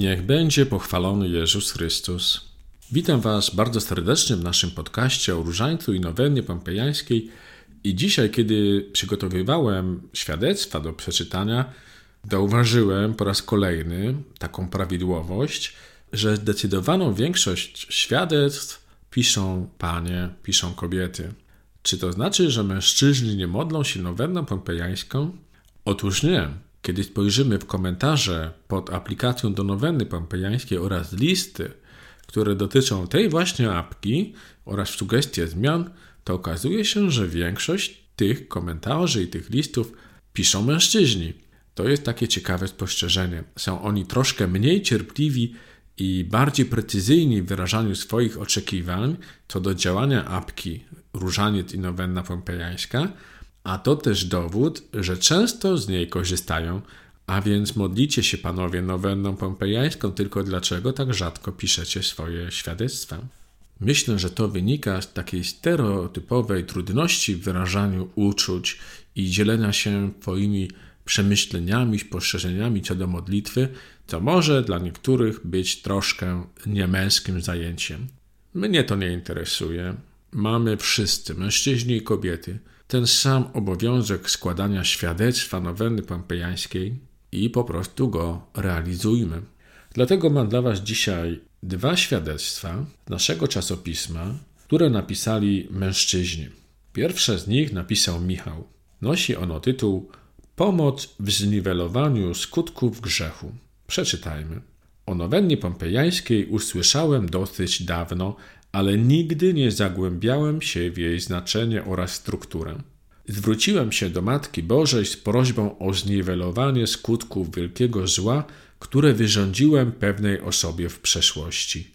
Niech będzie pochwalony Jezus Chrystus. Witam Was bardzo serdecznie w naszym podcaście o różańcu i nowennie pompejańskiej. I dzisiaj, kiedy przygotowywałem świadectwa do przeczytania, zauważyłem po raz kolejny taką prawidłowość, że zdecydowaną większość świadectw piszą panie, piszą kobiety. Czy to znaczy, że mężczyźni nie modlą się nowenną pompejańską? Otóż nie. Kiedy spojrzymy w komentarze pod aplikacją do noweny pompejańskiej oraz listy, które dotyczą tej właśnie apki oraz sugestie zmian, to okazuje się, że większość tych komentarzy i tych listów piszą mężczyźni. To jest takie ciekawe spostrzeżenie. Są oni troszkę mniej cierpliwi i bardziej precyzyjni w wyrażaniu swoich oczekiwań co do działania apki Różaniec i Nowenna Pompejańska, a to też dowód, że często z niej korzystają, a więc modlicie się panowie nowenną pompejańską, tylko dlaczego tak rzadko piszecie swoje świadectwa? Myślę, że to wynika z takiej stereotypowej trudności w wyrażaniu uczuć i dzielenia się twoimi przemyśleniami, spostrzeżeniami co do modlitwy, co może dla niektórych być troszkę niemęskim zajęciem. Mnie to nie interesuje. Mamy wszyscy, mężczyźni i kobiety, ten sam obowiązek składania świadectwa noweny pompejańskiej i po prostu go realizujmy. Dlatego mam dla Was dzisiaj dwa świadectwa naszego czasopisma, które napisali mężczyźni. Pierwsze z nich napisał Michał. Nosi ono tytuł Pomoc w zniwelowaniu skutków grzechu. Przeczytajmy. O nowennie pompejańskiej usłyszałem dosyć dawno, ale nigdy nie zagłębiałem się w jej znaczenie oraz strukturę. Zwróciłem się do Matki Bożej z prośbą o zniwelowanie skutków wielkiego zła, które wyrządziłem pewnej osobie w przeszłości.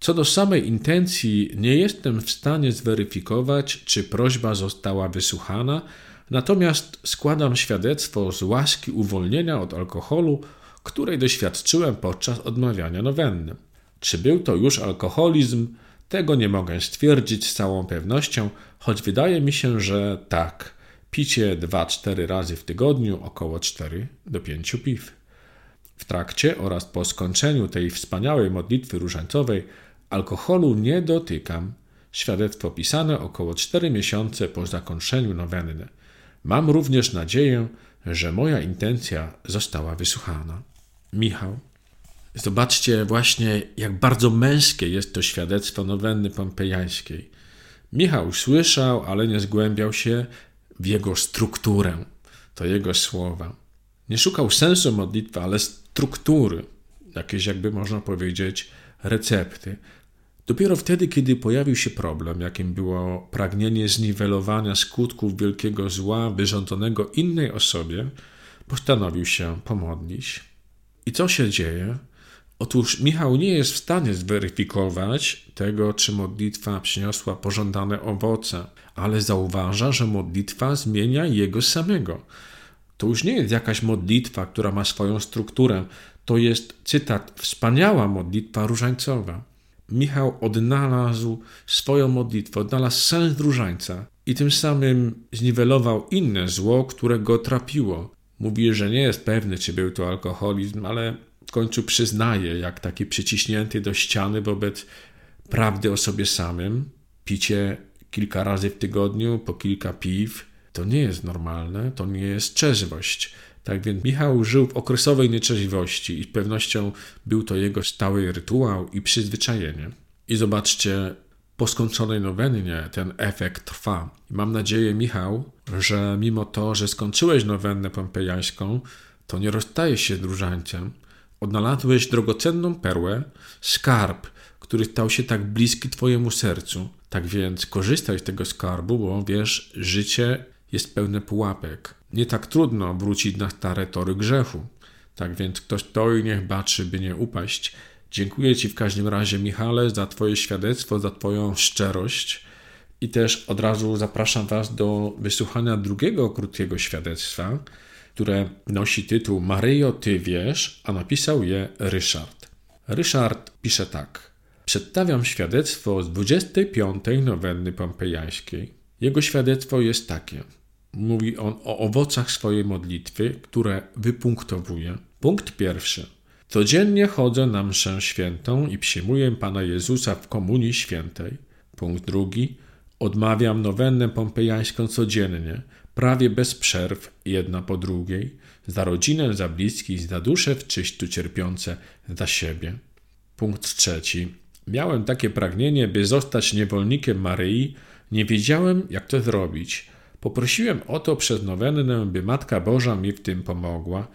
Co do samej intencji, nie jestem w stanie zweryfikować, czy prośba została wysłuchana, natomiast składam świadectwo z łaski uwolnienia od alkoholu, której doświadczyłem podczas odmawiania nowenny. Czy był to już alkoholizm, tego nie mogę stwierdzić z całą pewnością, choć wydaje mi się, że tak. Picie 2-4 razy w tygodniu, około 4 do 5 piw. W trakcie oraz po skończeniu tej wspaniałej modlitwy różańcowej alkoholu nie dotykam. Świadectwo pisane około 4 miesiące po zakończeniu nowenny. Mam również nadzieję, że moja intencja została wysłuchana. Michał. Zobaczcie właśnie, jak bardzo męskie jest to świadectwo nowenny pompejańskiej. Michał słyszał, ale nie zgłębiał się w jego strukturę, to jego słowa. Nie szukał sensu modlitwy, ale struktury, jakieś jakby można powiedzieć recepty. Dopiero wtedy, kiedy pojawił się problem, jakim było pragnienie zniwelowania skutków wielkiego zła wyrządzonego innej osobie, postanowił się pomodlić. I co się dzieje? Otóż Michał nie jest w stanie zweryfikować tego, czy modlitwa przyniosła pożądane owoce, ale zauważa, że modlitwa zmienia jego samego. To już nie jest jakaś modlitwa, która ma swoją strukturę. To jest, cytat, wspaniała modlitwa różańcowa. Michał odnalazł swoją modlitwę, odnalazł sens różańca i tym samym zniwelował inne zło, które go trapiło. Mówi, że nie jest pewny, czy był to alkoholizm, ale końcu przyznaje, jak taki przyciśnięty do ściany wobec prawdy o sobie samym. Picie kilka razy w tygodniu, po kilka piw, to nie jest normalne, to nie jest trzeźwość. Tak więc Michał żył w okresowej nieczeźwości i z pewnością był to jego stały rytuał i przyzwyczajenie. I zobaczcie, po skończonej nowennie ten efekt trwa. Mam nadzieję, Michał, że mimo to, że skończyłeś nowennę pompejańską, to nie rozstajesz się z. Odnalazłeś drogocenną perłę, skarb, który stał się tak bliski Twojemu sercu. Tak więc korzystaj z tego skarbu, bo wiesz, życie jest pełne pułapek. Nie tak trudno wrócić na stare tory grzechu. Tak więc kto stoi, niech baczy, by nie upaść. Dziękuję Ci w każdym razie, Michale, za Twoje świadectwo, za Twoją szczerość. I też od razu zapraszam Was do wysłuchania drugiego krótkiego świadectwa, które nosi tytuł Maryjo, Ty wiesz, a napisał je Ryszard. Ryszard pisze tak. Przedstawiam świadectwo z 25. nowenny pompejańskiej. Jego świadectwo jest takie. Mówi on o owocach swojej modlitwy, które wypunktowuje. Punkt pierwszy. Codziennie chodzę na mszę świętą i przyjmuję Pana Jezusa w komunii świętej. Punkt drugi. Odmawiam nowennę pompejańską codziennie, prawie bez przerw, jedna po drugiej, za rodzinę, za bliskich, za dusze w czyściu cierpiące, za siebie. Punkt trzeci. Miałem takie pragnienie, by zostać niewolnikiem Maryi, nie wiedziałem, jak to zrobić. Poprosiłem o to przez nowennę, by Matka Boża mi w tym pomogła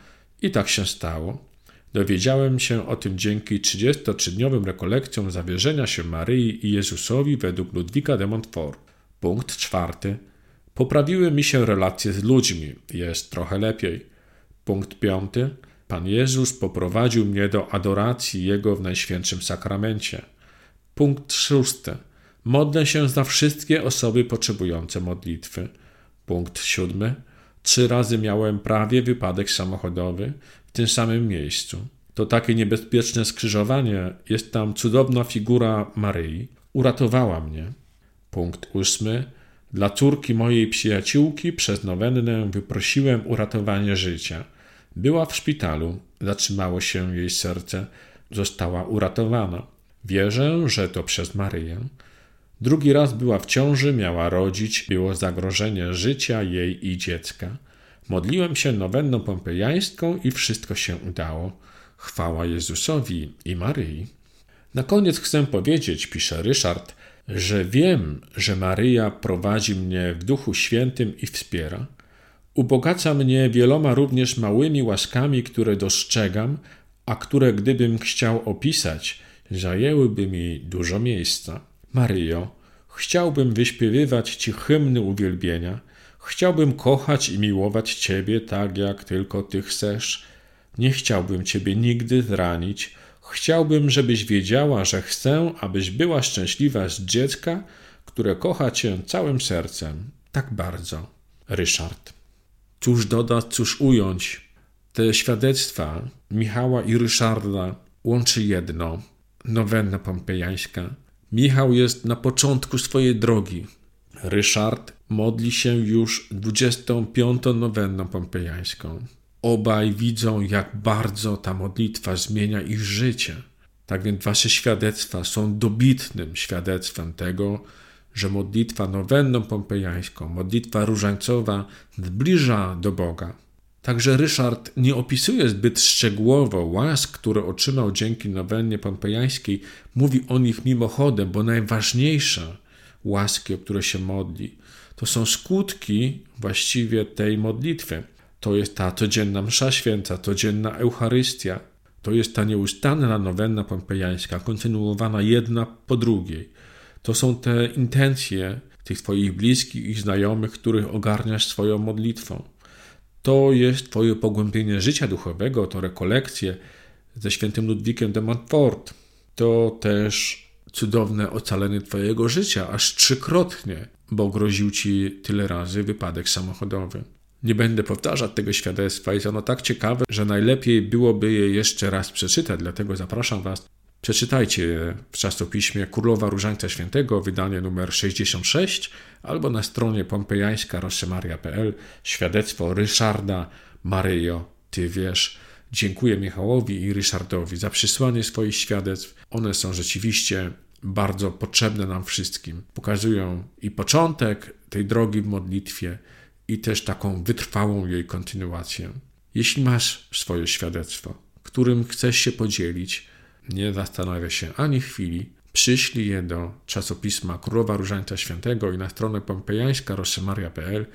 i tak się stało. Dowiedziałem się o tym dzięki 33-dniowym rekolekcjom zawierzenia się Maryi i Jezusowi według Ludwika de Montfort. Punkt czwarty. Poprawiły mi się relacje z ludźmi, jest trochę lepiej. Punkt piąty. Pan Jezus poprowadził mnie do adoracji Jego w Najświętszym Sakramencie. Punkt szósty. Modlę się za wszystkie osoby potrzebujące modlitwy. Punkt siódmy. Trzy razy miałem prawie wypadek samochodowy w tym samym miejscu. To takie niebezpieczne skrzyżowanie, jest tam cudowna figura Maryi. Uratowała mnie. Punkt ósmy. Dla córki mojej przyjaciółki przez nowennę wyprosiłem uratowanie życia. Była w szpitalu, zatrzymało się jej serce, została uratowana. Wierzę, że to przez Maryję. Drugi raz była w ciąży, miała rodzić, było zagrożenie życia jej i dziecka. Modliłem się nowenną pompejańską i wszystko się udało. Chwała Jezusowi i Maryi. Na koniec chcę powiedzieć, pisze Ryszard, że wiem, że Maryja prowadzi mnie w Duchu Świętym i wspiera. Ubogaca mnie wieloma również małymi łaskami, które dostrzegam, a które gdybym chciał opisać, zajęłyby mi dużo miejsca. Maryjo, chciałbym wyśpiewywać Ci hymny uwielbienia, chciałbym kochać i miłować Ciebie tak, jak tylko Ty chcesz. Nie chciałbym Ciebie nigdy zranić. Chciałbym, żebyś wiedziała, że chcę, abyś była szczęśliwa z dziecka, które kocha Cię całym sercem. Tak bardzo. Ryszard. Cóż dodać, cóż ująć? Te świadectwa Michała i Ryszarda łączy jedno. Nowenna pompejańska. Michał jest na początku swojej drogi. Ryszard modli się już 25. nowenną pompejańską. Obaj widzą, jak bardzo ta modlitwa zmienia ich życie. Tak więc wasze świadectwa są dobitnym świadectwem tego, że modlitwa nowenną pompejańską, modlitwa różańcowa zbliża do Boga. Także Ryszard nie opisuje zbyt szczegółowo łask, które otrzymał dzięki nowennie pompejańskiej, mówi o nich mimochodem, bo najważniejsze łaski, o które się modli, to są skutki właściwie tej modlitwy. To jest ta codzienna msza święta, codzienna Eucharystia, to jest ta nieustanna nowenna pompejańska, kontynuowana jedna po drugiej. To są te intencje tych Twoich bliskich i znajomych, których ogarniasz swoją modlitwą. To jest Twoje pogłębienie życia duchowego, to rekolekcje ze świętym Ludwikiem de Montfort. To też cudowne ocalenie Twojego życia, aż trzykrotnie, bo groził Ci tyle razy wypadek samochodowy. Nie będę powtarzać tego świadectwa, jest ono tak ciekawe, że najlepiej byłoby je jeszcze raz przeczytać, dlatego zapraszam Was. Przeczytajcie je w czasopiśmie Królowa Różańca Świętego, wydanie numer 66, albo na stronie pompejańska-rossemaria.pl świadectwo Ryszarda Maryjo, Ty wiesz. Dziękuję Michałowi i Ryszardowi za przysłanie swoich świadectw. One są rzeczywiście bardzo potrzebne nam wszystkim. Pokazują i początek tej drogi w modlitwie, i też taką wytrwałą jej kontynuację. Jeśli masz swoje świadectwo, którym chcesz się podzielić, nie zastanawia się ani chwili, przyślij je do czasopisma Królowa Różańca Świętego i na stronę pompejańska rosemaria.pl.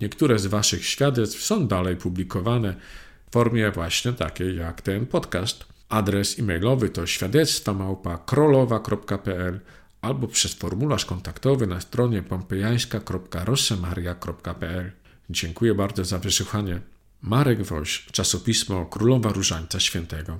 Niektóre z Waszych świadectw są dalej publikowane w formie właśnie takiej jak ten podcast. Adres e-mailowy to świadectwa małpa krolowa.pl albo przez formularz kontaktowy na stronie pompejańska.rosemaria.pl. Dziękuję bardzo za wysłuchanie. Marek Woś, czasopismo Królowa Różańca Świętego.